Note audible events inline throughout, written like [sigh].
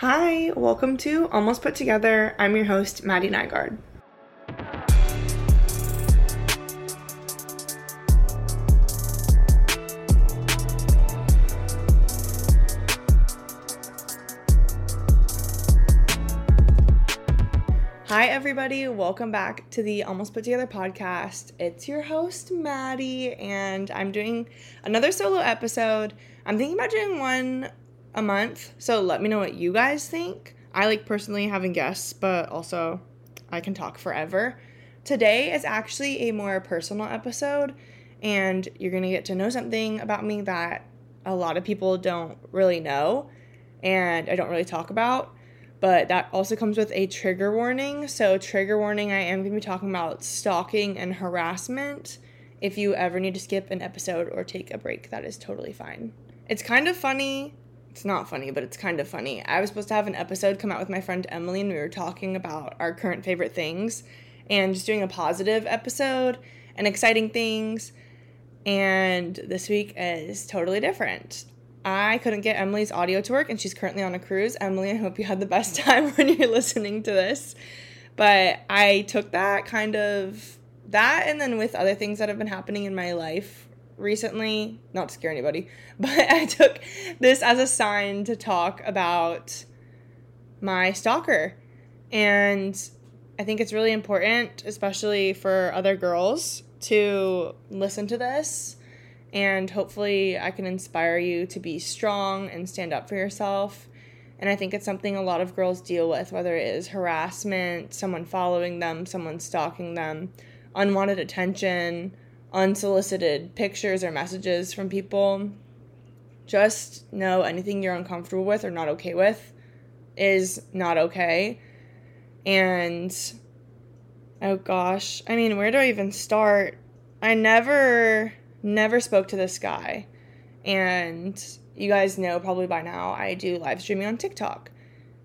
Hi, welcome to Almost Put Together. I'm your host, Madi Nygaard. Hi, everybody. Welcome back to the Almost Put Together podcast. It's your host, Madi, and I'm doing another solo episode. I'm thinking about doing one a month. So let me know what you guys think. I like personally having guests, but also I can talk forever. Today is actually a more personal episode, and you're to get to know something about me that a lot of people don't really know and I don't really talk about. But that also comes with a trigger warning. So, trigger warning I am to be talking about stalking and harassment. If you ever need to skip an episode or take a break, that is totally fine. It's kind of funny it's not funny, but it's kind of funny. I was supposed to have an episode come out with my friend Emily, and we were talking about our current favorite things and just doing a positive episode and exciting things. And this week is totally different. I couldn't get Emily's audio to work, and she's currently on a cruise. Emily, I hope you had the best [laughs] time when you're listening to this. But I took that kind of that, and then with other things that have been happening in my life recently, not to scare anybody, [laughs] but I took this as a sign to talk about my stalker. And I think it's really important, especially for other girls, to listen to this. And hopefully, I can inspire you to be strong and stand up for yourself. And I think it's something a lot of girls deal with, whether it is harassment, someone following them, someone stalking them, unwanted attention, unsolicited pictures or messages from people, just know anything you're uncomfortable with or not okay with is not okay. And oh gosh, I mean, where do I even start? I never, never spoke to this guy. And you guys know probably by now, I do live streaming on TikTok.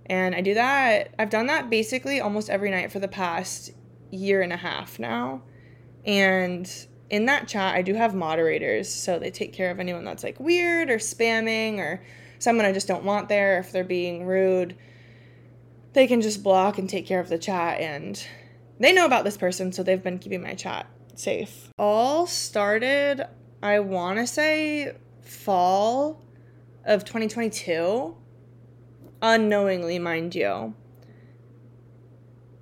And I do that, I've done that basically almost every night for the past year and a half now. And in that chat, I do have moderators, so they take care of anyone that's like weird or spamming or someone I just don't want there. If they're being rude, they can just block and take care of the chat. And they know about this person, so they've been keeping my chat safe. All started, I want to say, fall of 2022, unknowingly, mind you.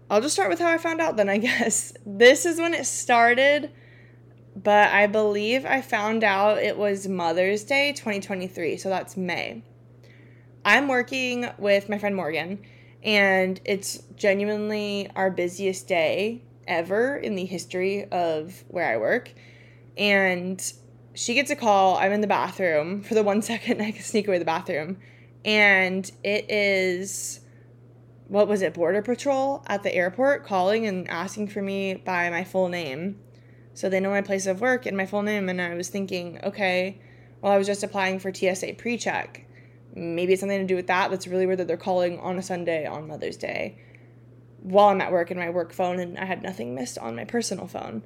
I'll just start with how I found out then, I [laughs] guess. This is when it started but I believe I found out it was Mother's Day 2023, so that's May. I'm working with my friend Morgan, and it's genuinely our busiest day ever in the history of where I work. And she gets a call. I'm in the bathroom [laughs] for the one second I can sneak away the bathroom. And it is, what was it, Border Patrol at the airport calling and asking for me by my full name so they know my place of work and my full name. And I was thinking, okay, well, I was just applying for TSA pre check. Maybe it's something to do with that. That's really weird that they're calling on a Sunday on Mother's Day while I'm at work in my work phone and I had nothing missed on my personal phone.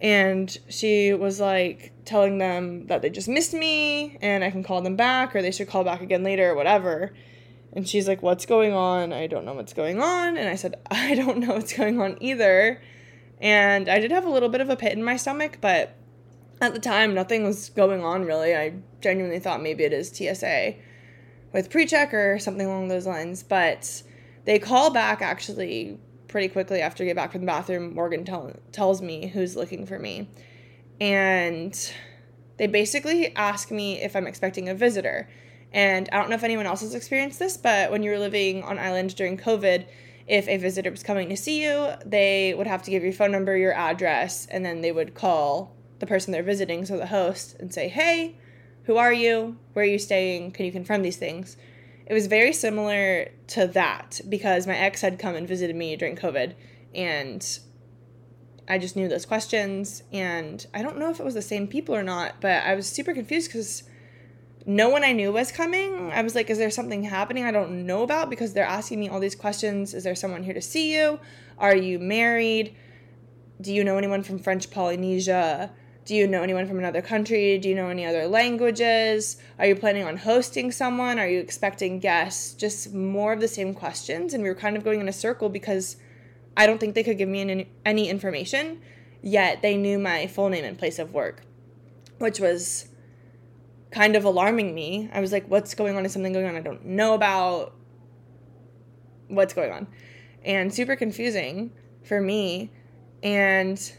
And she was like telling them that they just missed me and I can call them back or they should call back again later or whatever. And she's like, What's going on? I don't know what's going on. And I said, I don't know what's going on either. And I did have a little bit of a pit in my stomach, but at the time, nothing was going on really. I genuinely thought maybe it is TSA with pre check or something along those lines. But they call back actually pretty quickly after I get back from the bathroom. Morgan tell, tells me who's looking for me. And they basically ask me if I'm expecting a visitor. And I don't know if anyone else has experienced this, but when you were living on island during COVID, if a visitor was coming to see you, they would have to give your phone number, your address, and then they would call the person they're visiting, so the host, and say, Hey, who are you? Where are you staying? Can you confirm these things? It was very similar to that because my ex had come and visited me during COVID and I just knew those questions. And I don't know if it was the same people or not, but I was super confused because no one I knew was coming. I was like, is there something happening I don't know about? Because they're asking me all these questions. Is there someone here to see you? Are you married? Do you know anyone from French Polynesia? Do you know anyone from another country? Do you know any other languages? Are you planning on hosting someone? Are you expecting guests? Just more of the same questions. And we were kind of going in a circle because I don't think they could give me any, any information, yet they knew my full name and place of work, which was kind of alarming me. I was like, what's going on? Is something going on I don't know about? What's going on? And super confusing for me. And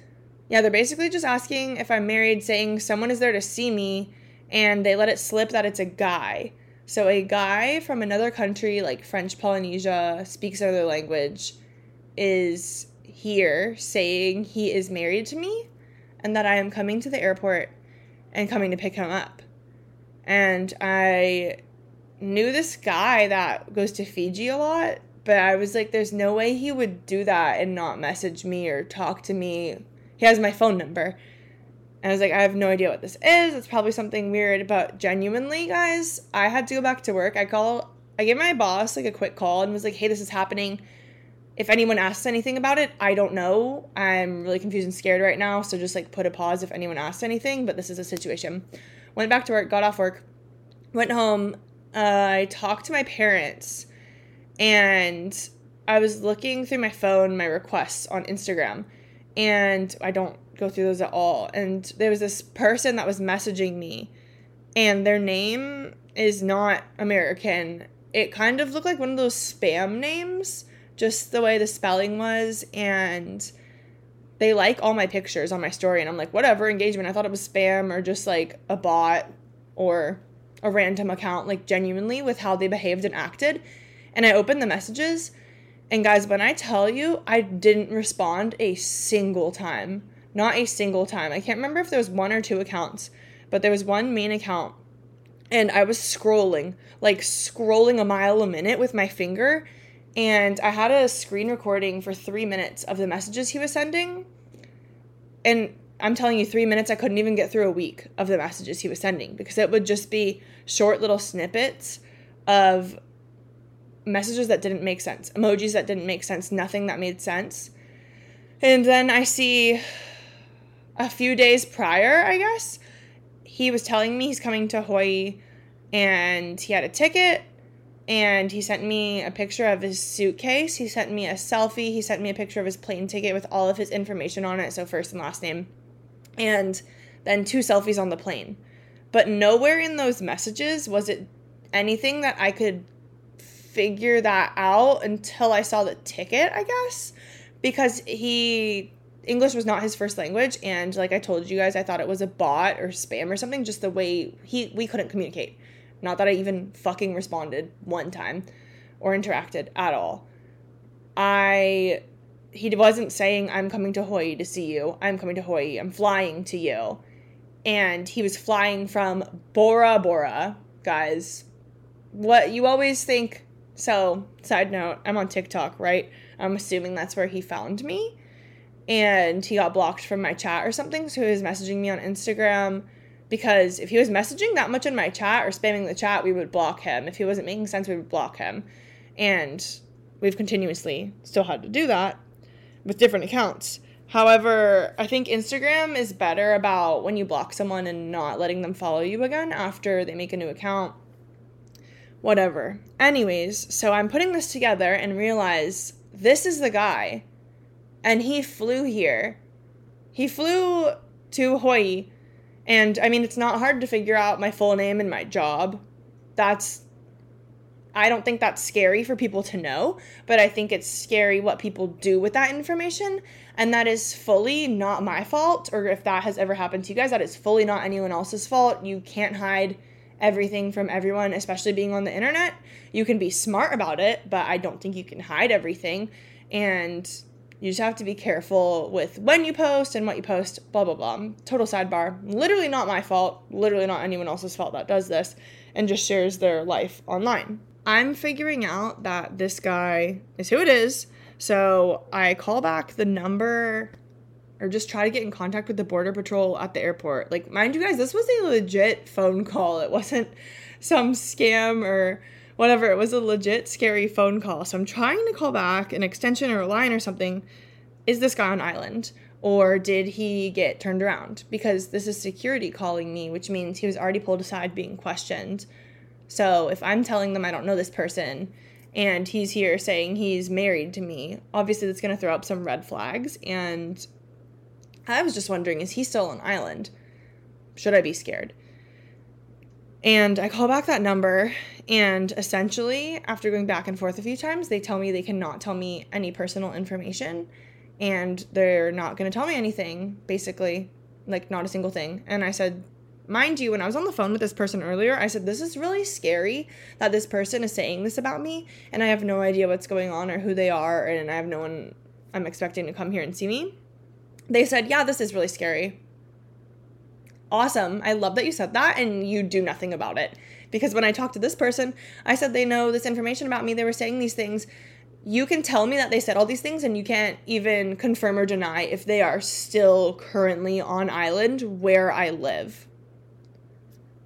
yeah, they're basically just asking if I'm married, saying someone is there to see me, and they let it slip that it's a guy. So a guy from another country like French Polynesia speaks another language is here saying he is married to me and that I am coming to the airport and coming to pick him up. And I knew this guy that goes to Fiji a lot, but I was like, there's no way he would do that and not message me or talk to me. He has my phone number. And I was like, I have no idea what this is. It's probably something weird, but genuinely, guys, I had to go back to work. I call I gave my boss like a quick call and was like, "Hey, this is happening. If anyone asks anything about it, I don't know. I'm really confused and scared right now, so just like put a pause if anyone asks anything, but this is a situation." Went back to work, got off work, went home. Uh, I talked to my parents, and I was looking through my phone, my requests on Instagram, and I don't go through those at all. And there was this person that was messaging me, and their name is not American. It kind of looked like one of those spam names, just the way the spelling was. And they like all my pictures on my story. And I'm like, whatever, engagement. I thought it was spam or just like a bot or a random account, like genuinely with how they behaved and acted. And I opened the messages. And guys, when I tell you, I didn't respond a single time. Not a single time. I can't remember if there was one or two accounts, but there was one main account. And I was scrolling, like scrolling a mile a minute with my finger. And I had a screen recording for three minutes of the messages he was sending. And I'm telling you, three minutes, I couldn't even get through a week of the messages he was sending because it would just be short little snippets of messages that didn't make sense, emojis that didn't make sense, nothing that made sense. And then I see a few days prior, I guess, he was telling me he's coming to Hawaii and he had a ticket and he sent me a picture of his suitcase. He sent me a selfie. He sent me a picture of his plane ticket with all of his information on it, so first and last name. And then two selfies on the plane. But nowhere in those messages was it anything that I could figure that out until I saw the ticket, I guess, because he English was not his first language and like I told you guys I thought it was a bot or spam or something just the way he we couldn't communicate. Not that I even fucking responded one time or interacted at all. I he wasn't saying I'm coming to Hawaii to see you. I'm coming to Hawaii. I'm flying to you. And he was flying from Bora Bora, guys. What you always think so, side note, I'm on TikTok, right? I'm assuming that's where he found me. And he got blocked from my chat or something. So he was messaging me on Instagram because if he was messaging that much in my chat or spamming the chat, we would block him. If he wasn't making sense, we would block him. And we've continuously still had to do that with different accounts. However, I think Instagram is better about when you block someone and not letting them follow you again after they make a new account whatever. Anyways, so I'm putting this together and realize this is the guy. And he flew here. He flew to Hawaii. And I mean, it's not hard to figure out my full name and my job. That's, I don't think that's scary for people to know, but I think it's scary what people do with that information. And that is fully not my fault, or if that has ever happened to you guys, that is fully not anyone else's fault. You can't hide everything from everyone, especially being on the internet. You can be smart about it, but I don't think you can hide everything. And you just have to be careful with when you post and what you post, blah, blah, blah. Total sidebar. Literally not my fault. Literally not anyone else's fault that does this and just shares their life online. I'm figuring out that this guy is who it is. So I call back the number or just try to get in contact with the border patrol at the airport. Like, mind you guys, this was a legit phone call. It wasn't some scam or whatever. It was a legit scary phone call. So I'm trying to call back an extension or a line or something. Is this guy on island? Or did he get turned around? Because this is security calling me, which means he was already pulled aside being questioned. So if I'm telling them I don't know this person and he's here saying he's married to me, obviously that's going to throw up some red flags. And I was just wondering is he still on island? Should I be scared? And I call back that number, and essentially, after going back and forth a few times, they tell me they cannot tell me any personal information and they're not going to tell me anything, basically, like not a single thing. And I said, mind you, when I was on the phone with this person earlier, I said, This is really scary that this person is saying this about me, and I have no idea what's going on or who they are, and I have no one I'm expecting to come here and see me. They said, Yeah, this is really scary awesome. I love that you said that and you do nothing about it. Because when I talked to this person, I said they know this information about me. They were saying these things. You can tell me that they said all these things and you can't even confirm or deny if they are still currently on island where I live.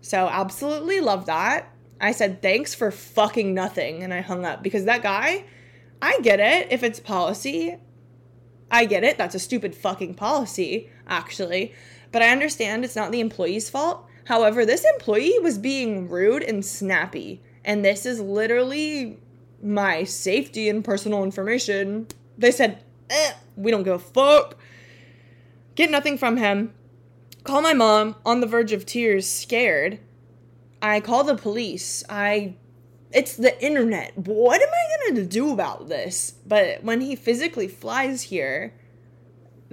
So, absolutely love that. I said thanks for fucking nothing and I hung up because that guy, I get it if it's policy. I get it. That's a stupid fucking policy, actually. But I understand it's not the employee's fault. However, this employee was being rude and snappy. And this is literally my safety and personal information. They said, eh, we don't give a fuck. Get nothing from him. Call my mom on the verge of tears, scared. I call the police. I it's the internet. What am I to do about this? But when he physically flies here,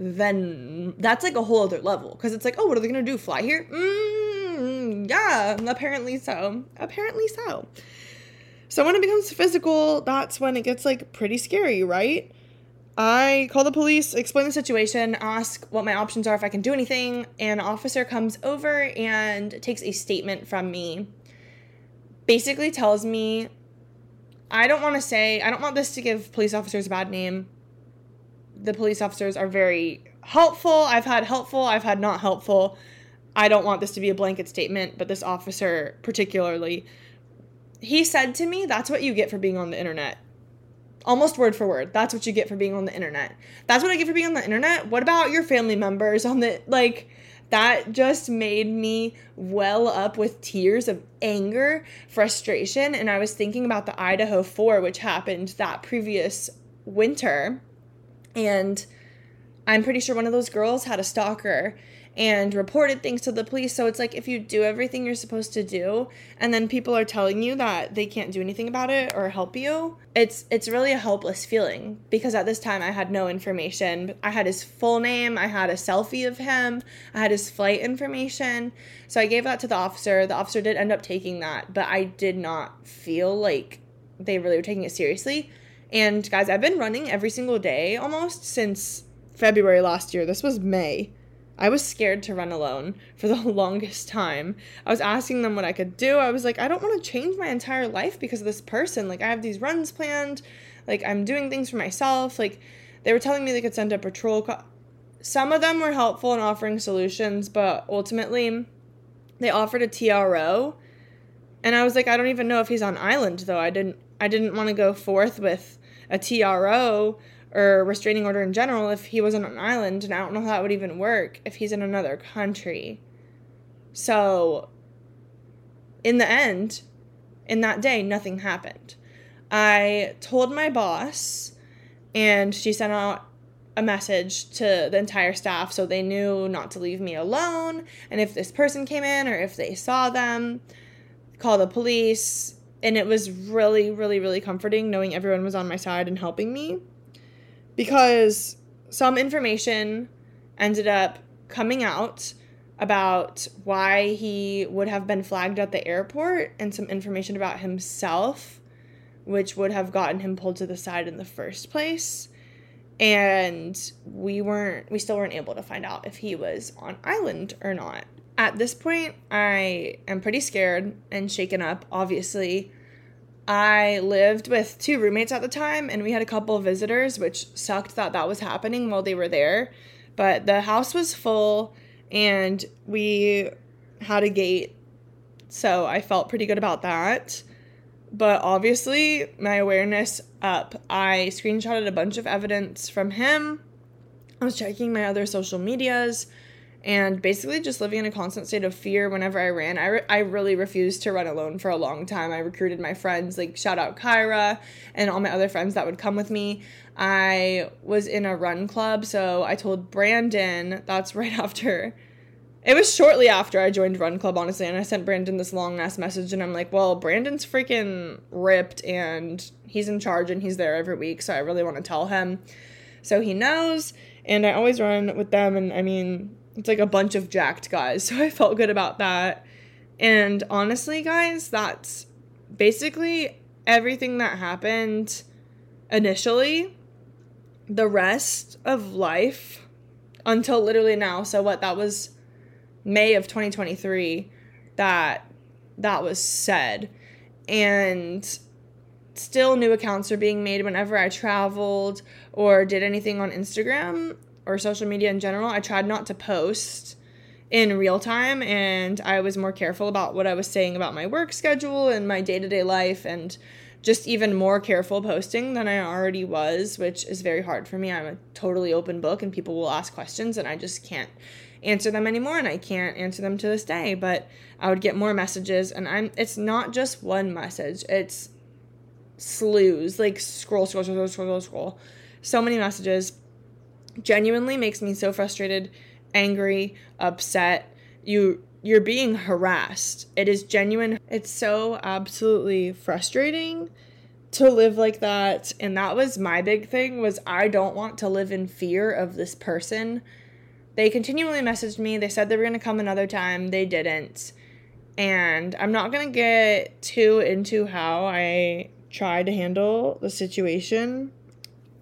then that's like a whole other level because it's like, oh, what are they gonna do? Fly here? Mm, yeah, apparently so. Apparently so. So when it becomes physical, that's when it gets like pretty scary, right? I call the police, explain the situation, ask what my options are if I can do anything, an officer comes over and takes a statement from me. Basically tells me I don't want to say, I don't want this to give police officers a bad name the police officers are very helpful. I've had helpful, I've had not helpful. I don't want this to be a blanket statement, but this officer particularly, he said to me, That's what you get for being on the internet. Almost word for word. That's what you get for being on the internet. That's what I get for being on the internet. What about your family members on the, like, that just made me well up with tears of anger, frustration. And I was thinking about the Idaho 4, which happened that previous winter and I'm pretty sure one of those girls had a stalker and reported things to the police. So it's like if you do everything you're supposed to do and then people are telling you that they can't do anything about it or help you, it's it's really a helpless feeling because at this time I had no information. I had his full name, I had a selfie of him, I had his flight information. So I gave that to the officer. The officer did end up taking that, but I did not feel like they really were taking it seriously. And guys, I've been running every single day almost since February last year. This was May. I was scared to run alone for the [laughs] longest time. I was asking them what I could do. I was like, I don't want to change my entire life because of this person. Like, I have these runs planned. Like, I'm doing things for myself. Like, they were telling me they could send a patrol. Co- Some of them were helpful in offering solutions, but ultimately, they offered a TRO. And I was like, I don't even know if he's on island, though. I didn't. I didn't want to go forth with a TRO or restraining order in general if he was on an island, and I don't know how that would even work if he's in another country. So, in the end, in that day, nothing happened. I told my boss, and she sent out a message to the entire staff so they knew not to leave me alone. And if this person came in or if they saw them, call the police and it was really really really comforting knowing everyone was on my side and helping me because some information ended up coming out about why he would have been flagged at the airport and some information about himself which would have gotten him pulled to the side in the first place. And we weren't we still weren't able to find out if he was on island or not at this point, I am pretty scared and shaken up, obviously. I lived with two roommates at the time, and we had a couple of visitors, which sucked that that was happening while they were there. But the house was full, and we had a gate, so I felt pretty good about that. But obviously, my awareness up. I screenshotted a bunch of evidence from him I was checking my other social medias and basically just living in a constant state of fear whenever I ran. I, re- I really refused to run alone for a long time. I recruited my friends, like shout out Kyra and all my other friends that would come with me. I was in a run club, so I told Brandon, that's right [laughs] after. It was shortly after I joined Run Club, honestly, and I sent Brandon this long ass message, and I'm like, well, Brandon's freaking ripped, and he's in charge, and he's there every week, so I really want to tell him. So he knows, and I always run with them, and I mean, it's like a bunch of jacked guys. [laughs] So I felt good about that. And honestly, guys, that's basically everything that happened initially. The rest of life until literally now. So what that was May of 2023 that that was said. And still new accounts are being made whenever I traveled or did anything on Instagram or social media in general, I tried not to post in real time and I was more careful about what I was saying about my work schedule and my day to day life and just even more careful posting than I already was, which is very hard for me. I'm a totally open book and people will ask questions and I just can't answer them anymore and I can't answer them to this day, but I would get more messages and I'm it's not just one message. It's slews, like scroll scroll scroll scroll scroll scroll. So many messages genuinely makes me so frustrated, angry, upset. You you're being harassed. It is genuine. It's so absolutely frustrating to live like that and that was my big thing was I don't want to live in fear of this person. They continually messaged me. They said they were going to come another time. They didn't. And I'm not going to get too into how I try to handle the situation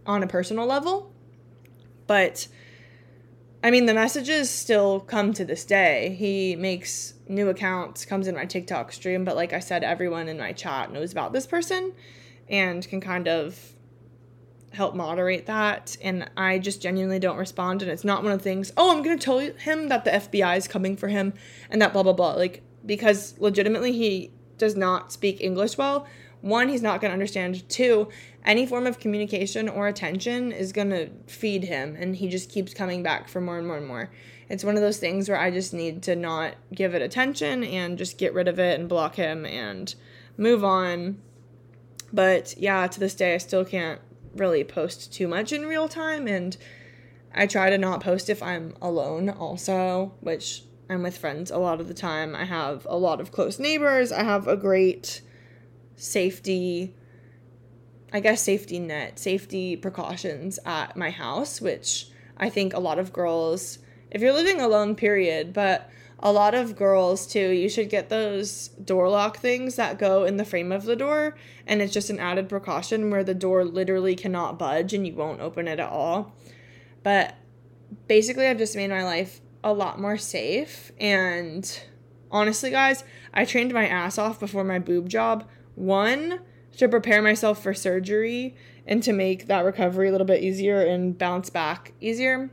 on a personal level but I mean, the messages still come to this day. He makes new accounts, comes in my TikTok stream, but like I said, everyone in my chat knows about this person and can kind of help moderate that. And I just genuinely don't respond. And it's not one of the things, oh, I'm going to tell him that the FBI is coming for him and that blah, blah, blah. Like, because legitimately he does not speak English well. One, he's not going to understand. Two, any form of communication or attention is going to feed him and he just keeps coming back for more and more and more. It's one of those things where I just need to not give it attention and just get rid of it and block him and move on. But yeah, to this day, I still can't really post too much in real time and I try to not post if I'm alone also, which I'm with friends a lot of the time. I have a lot of close neighbors. I have a great safety I guess, safety net, safety precautions at my house, which I think a lot of girls, if you're living alone, period, but a lot of girls too, you should get those door lock things that go in the frame of the door, and it's just an added precaution where the door literally cannot budge and you won't open it at all. But basically, I've just made my life a lot more safe. And honestly, guys, I trained my ass off before my boob job. One, to prepare myself for surgery and to make that recovery a little bit easier and bounce back easier.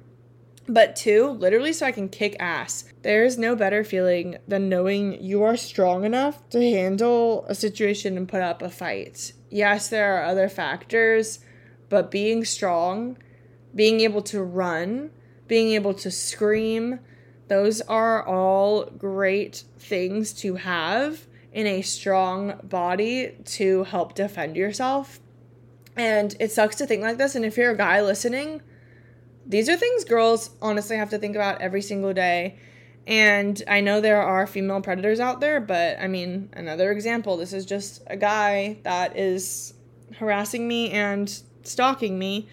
But two, literally so I can kick ass. There's no better feeling than knowing you are strong enough to handle a situation and put up a fight. Yes, there are other factors, but being strong, being able to run, being able to scream, those are all great things to have in a strong body to help defend yourself. And it sucks to think like this. And if you're a guy listening, these are things girls honestly have to think about every single day. And I know there are female predators out there, but I mean, another example this is just a guy that is harassing me and stalking me.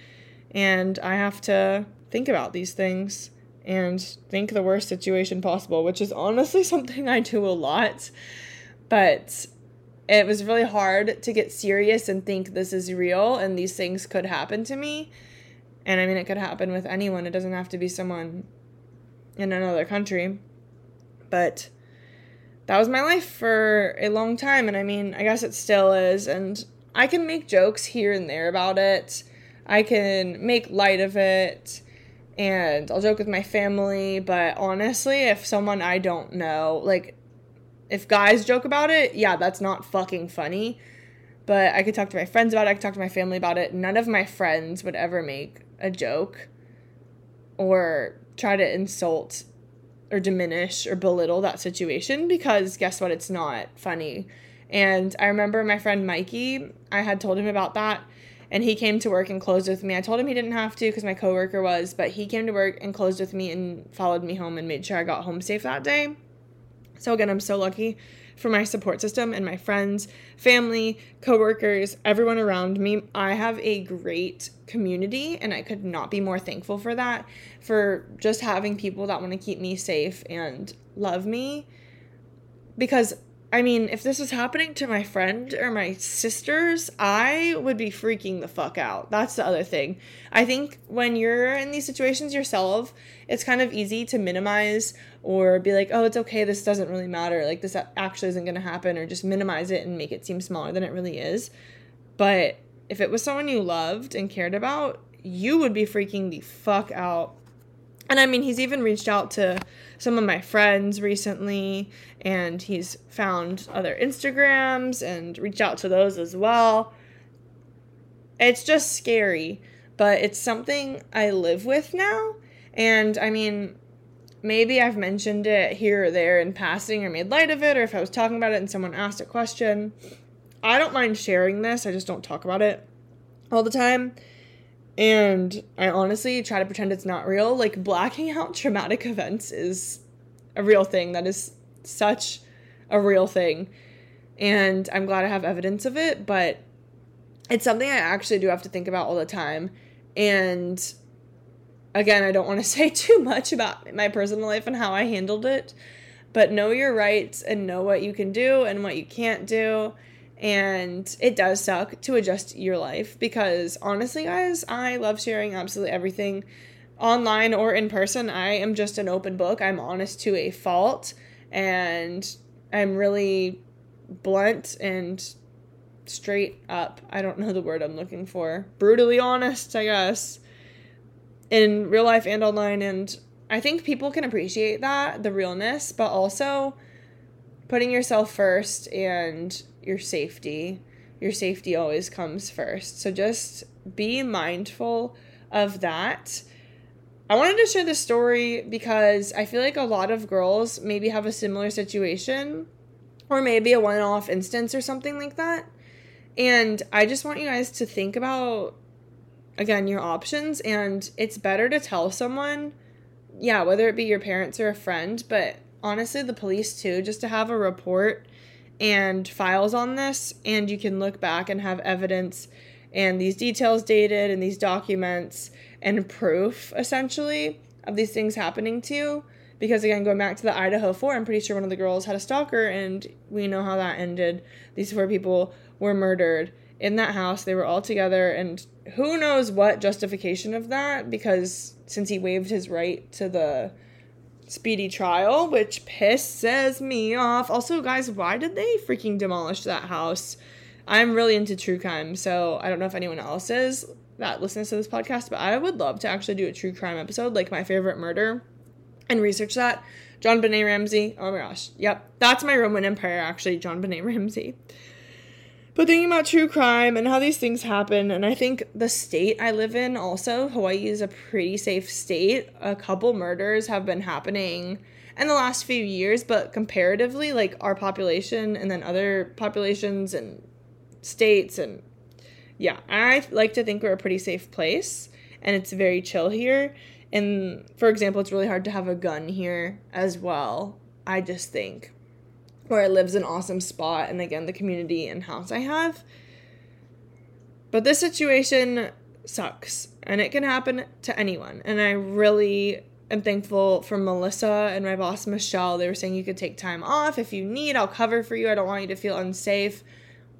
And I have to think about these things and think the worst situation possible, which is honestly [laughs] something I do a lot. But it was really hard to get serious and think this is real and these things could happen to me. And I mean, it could happen with anyone, it doesn't have to be someone in another country. But that was my life for a long time. And I mean, I guess it still is. And I can make jokes here and there about it, I can make light of it. And I'll joke with my family, but honestly, if someone I don't know, like if guys joke about it, yeah, that's not fucking funny. But I could talk to my friends about it, I could talk to my family about it. None of my friends would ever make a joke or try to insult or diminish or belittle that situation because guess what? It's not funny. And I remember my friend Mikey, I had told him about that and he came to work and closed with me. I told him he didn't have to because my coworker was, but he came to work and closed with me and followed me home and made sure I got home safe that day. So again, I'm so lucky for my support system and my friends, family, coworkers, everyone around me. I have a great community and I could not be more thankful for that, for just having people that want to keep me safe and love me. Because I mean, if this was happening to my friend or my sisters, I would be freaking the fuck out. That's the other thing. I think when you're in these situations yourself, it's kind of easy to minimize or be like, oh, it's okay, this doesn't really matter. Like, this actually isn't going to happen, or just minimize it and make it seem smaller than it really is. But if it was someone you loved and cared about, you would be freaking the fuck out and I mean, he's even reached out to some of my friends recently, and he's found other Instagrams and reached out to those as well. It's just scary, but it's something I live with now. And I mean, maybe I've mentioned it here or there in passing or made light of it, or if I was talking about it and someone asked a question. I don't mind sharing this, I just don't talk about it all the time and I honestly try to pretend it's not real. Like blacking out [laughs] traumatic events is a real thing. That is such a real thing. And I'm glad I have evidence of it, but it's something I actually do have to think about all the time. And again, I don't want to [laughs] say too much about my personal life and how I handled it, but know your rights and know what you can do and what you can't do and it does suck to adjust your life because honestly, guys, I love sharing absolutely everything online or in person. I am just an open book. I'm honest to a fault and I'm really blunt and straight up. I don't know the word I'm looking for. Brutally honest, I guess. In real life and online and I think people can appreciate that, the realness, but also putting yourself first and your safety. Your safety always comes first. So just be mindful of that. I wanted to share this story because I feel like a lot of girls maybe have a similar situation or maybe a one off instance or something like that. And I just want you guys to think about, again, your options. And it's better to tell someone, yeah, whether it be your parents or a friend, but honestly, the police too, just to have a report and files on this, and you can look back and have evidence and these details dated and these documents and proof essentially of these things happening to you. Because again, going back to the Idaho 4, I'm pretty sure one of the girls had a stalker, and we know how that ended. These four people were murdered in that house. They were all together, and who knows what justification of that, because since he waived his right to the speedy trial, which pisses me off. Also, guys, why did they freaking demolish that house? I'm really into true crime, so I don't know if anyone else is that listens to this podcast, but I would love to actually do a true crime episode, like my favorite murder, and research that. JonBenét Ramsey. Oh my gosh. Yep. That's my Roman Empire, actually, JonBenét [laughs] Ramsey. But thinking about true crime and how these things happen, and I think the state I live in also, Hawaii is a pretty safe state. A couple murders have been happening in the last few years, but comparatively, like our population and then other populations and states, and yeah, I like to think we're a pretty safe place and it's very chill here. And for example, it's really hard to have a gun here as well. I just think where I live's an awesome spot, and again, the community and house I have. But this situation sucks, and it can happen to anyone. And I really am thankful for Melissa and my boss, Michelle. They were saying you could take time off if you need, I'll cover for you. I don't want you to feel unsafe.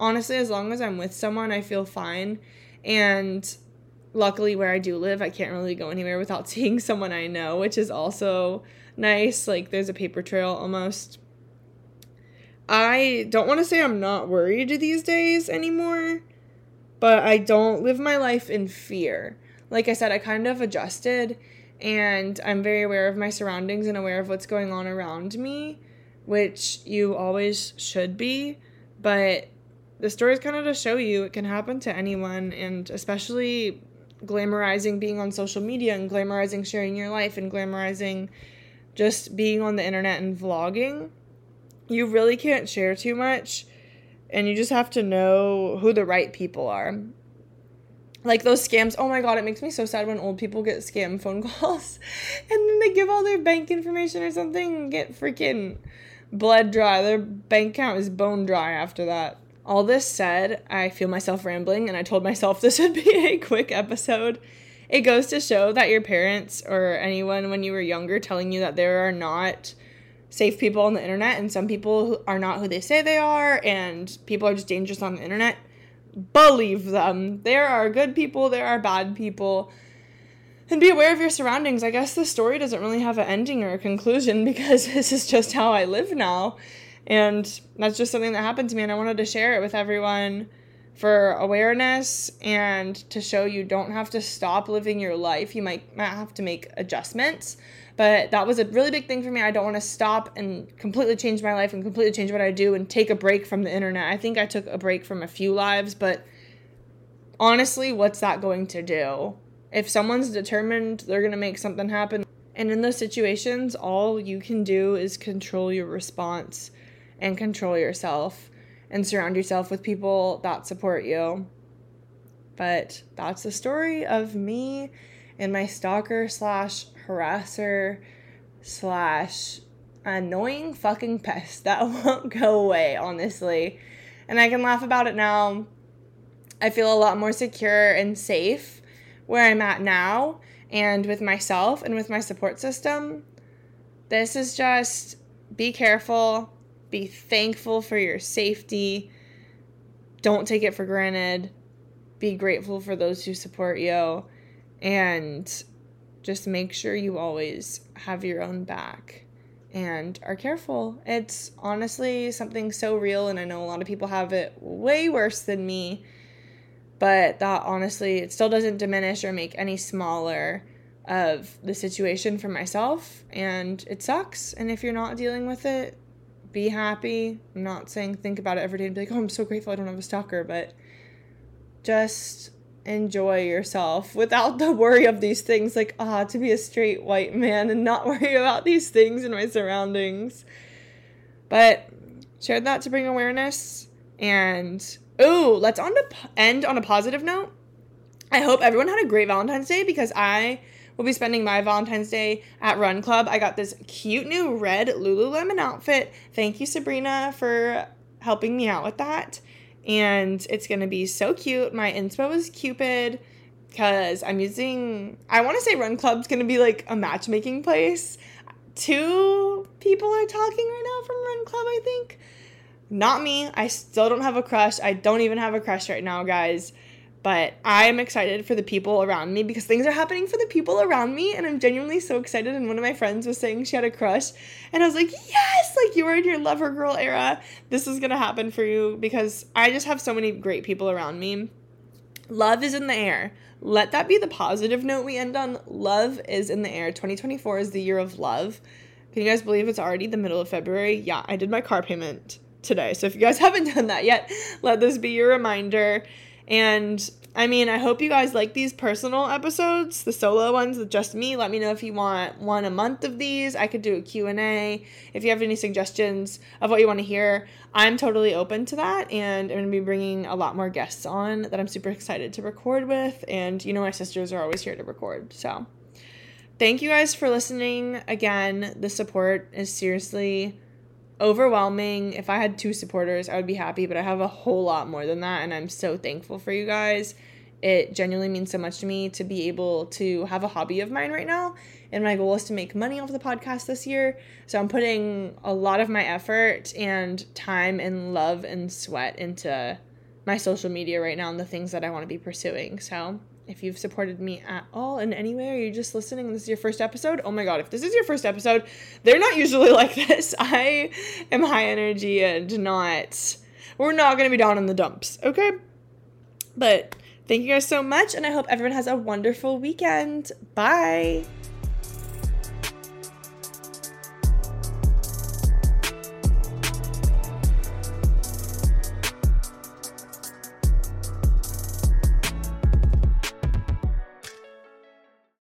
Honestly, as long as I'm with someone, I feel fine. And luckily, where I do live, I can't really go anywhere without [laughs] seeing someone I know, which is also nice. Like, there's a paper trail almost I don't want to say I'm not worried these days anymore, but I don't live my life in fear. Like I said, I kind of adjusted and I'm very aware of my surroundings and aware of what's going on around me, which you always should be. But the story is kind of to show you it can happen to anyone, and especially glamorizing being on social media and glamorizing sharing your life and glamorizing just being on the internet and vlogging, you really can't share too much and you just have to know who the right people are. Like those scams, oh my god, it makes me so sad when old people get scam phone [laughs] calls and then they give all their bank information or something and get freaking blood dry. Their bank account is bone dry after that. All this said, I feel myself rambling and I told myself [laughs] this would be a quick episode. It goes to show that your parents or anyone when you were younger telling you that there are not safe people on the internet and some people are not who they say they are and people are just dangerous on the internet. Believe them. There are good people there are bad people. And be aware of your surroundings. I guess the story doesn't really have an ending or a conclusion [laughs] because this is just how i live now. And that's just something that happened to me and i wanted to share it with everyone for awareness and to show you don't have to stop living your life. You might, might have to make adjustments but that was a really big thing for me. I don't want to stop and completely change my life and completely change what I do and take a break from the internet. I think I took a break from a few lives, but honestly, what's that going to do? If someone's determined they're going to make something happen, and in those situations, all you can do is control your response and control yourself and surround yourself with people that support you. But that's the story of me and my stalker slash harasser slash annoying fucking pest that [laughs] won't go away, honestly. And I can laugh about it now. I feel a lot more secure and safe where I'm at now and with myself and with my support system. This is just be careful, be thankful for your safety. Don't take it for granted. Be grateful for those who support you. And just make sure you always have your own back and are careful. It's honestly something so real, and I know a lot of people have it way worse than me, but that honestly, it still doesn't diminish or make any smaller of the situation for myself, and it sucks. And if you're not dealing with it, be happy. I'm not saying think about it every day and be like, oh, I'm so grateful I don't have a stalker, but just enjoy yourself without the worry of these things. Like ah to be a straight white man and not [laughs] worry about these things in my surroundings. But shared that to bring awareness. And oh let's on to end on a positive note. I hope everyone had a great valentine's day because i will be spending my valentine's day at run club. I got this cute new red lululemon outfit. Thank you sabrina for helping me out with that and it's gonna be so cute. My inspo is Cupid because I'm using. I want to say Run Club's gonna be like a matchmaking place. Two people are talking right now from Run Club, I think. Not me. I still don't have a crush. I don't even have a crush right now, guys. But I am excited for the people around me because things are happening for the people around me, and I'm genuinely so excited. And one of my friends was saying she had a crush, and I was like, yes, like you were in your lover girl era. This is gonna happen for you because I just have so many great people around me. Love is in the air. Let that be the positive note we end on. Love is in the air. 2024 is the year of love. Can you guys believe it's already the middle of February? Yeah, I did my car payment today. So if you guys [laughs] haven't done that yet, let this be your reminder. And I mean, I hope you guys like these personal episodes, the solo ones with just me. Let me know if you want one a month of these. I could do a Q&A. If you have any suggestions of what you want to hear, I'm totally open to that and I'm going to be bringing a lot more guests on that I'm super excited to record with and you know my sisters are always here to record. So, thank you guys for listening. Again, the support is seriously overwhelming. If I had two supporters, I would be happy, but I have a whole lot more than that, and I'm so thankful for you guys. It genuinely means so much to me to be able to have a hobby of mine right now. And my goal is to make money off the podcast this year. So I'm putting a lot of my effort and time and love and sweat into my social media right now and the things that I want to be pursuing. So if you've supported me at all in any way or you're just listening and this is your first episode, oh my god, if this is your first episode, they're not usually [laughs] like this. I am high energy and not we're not to be down in the dumps, okay? But thank you guys so much and I hope everyone has a wonderful weekend. Bye.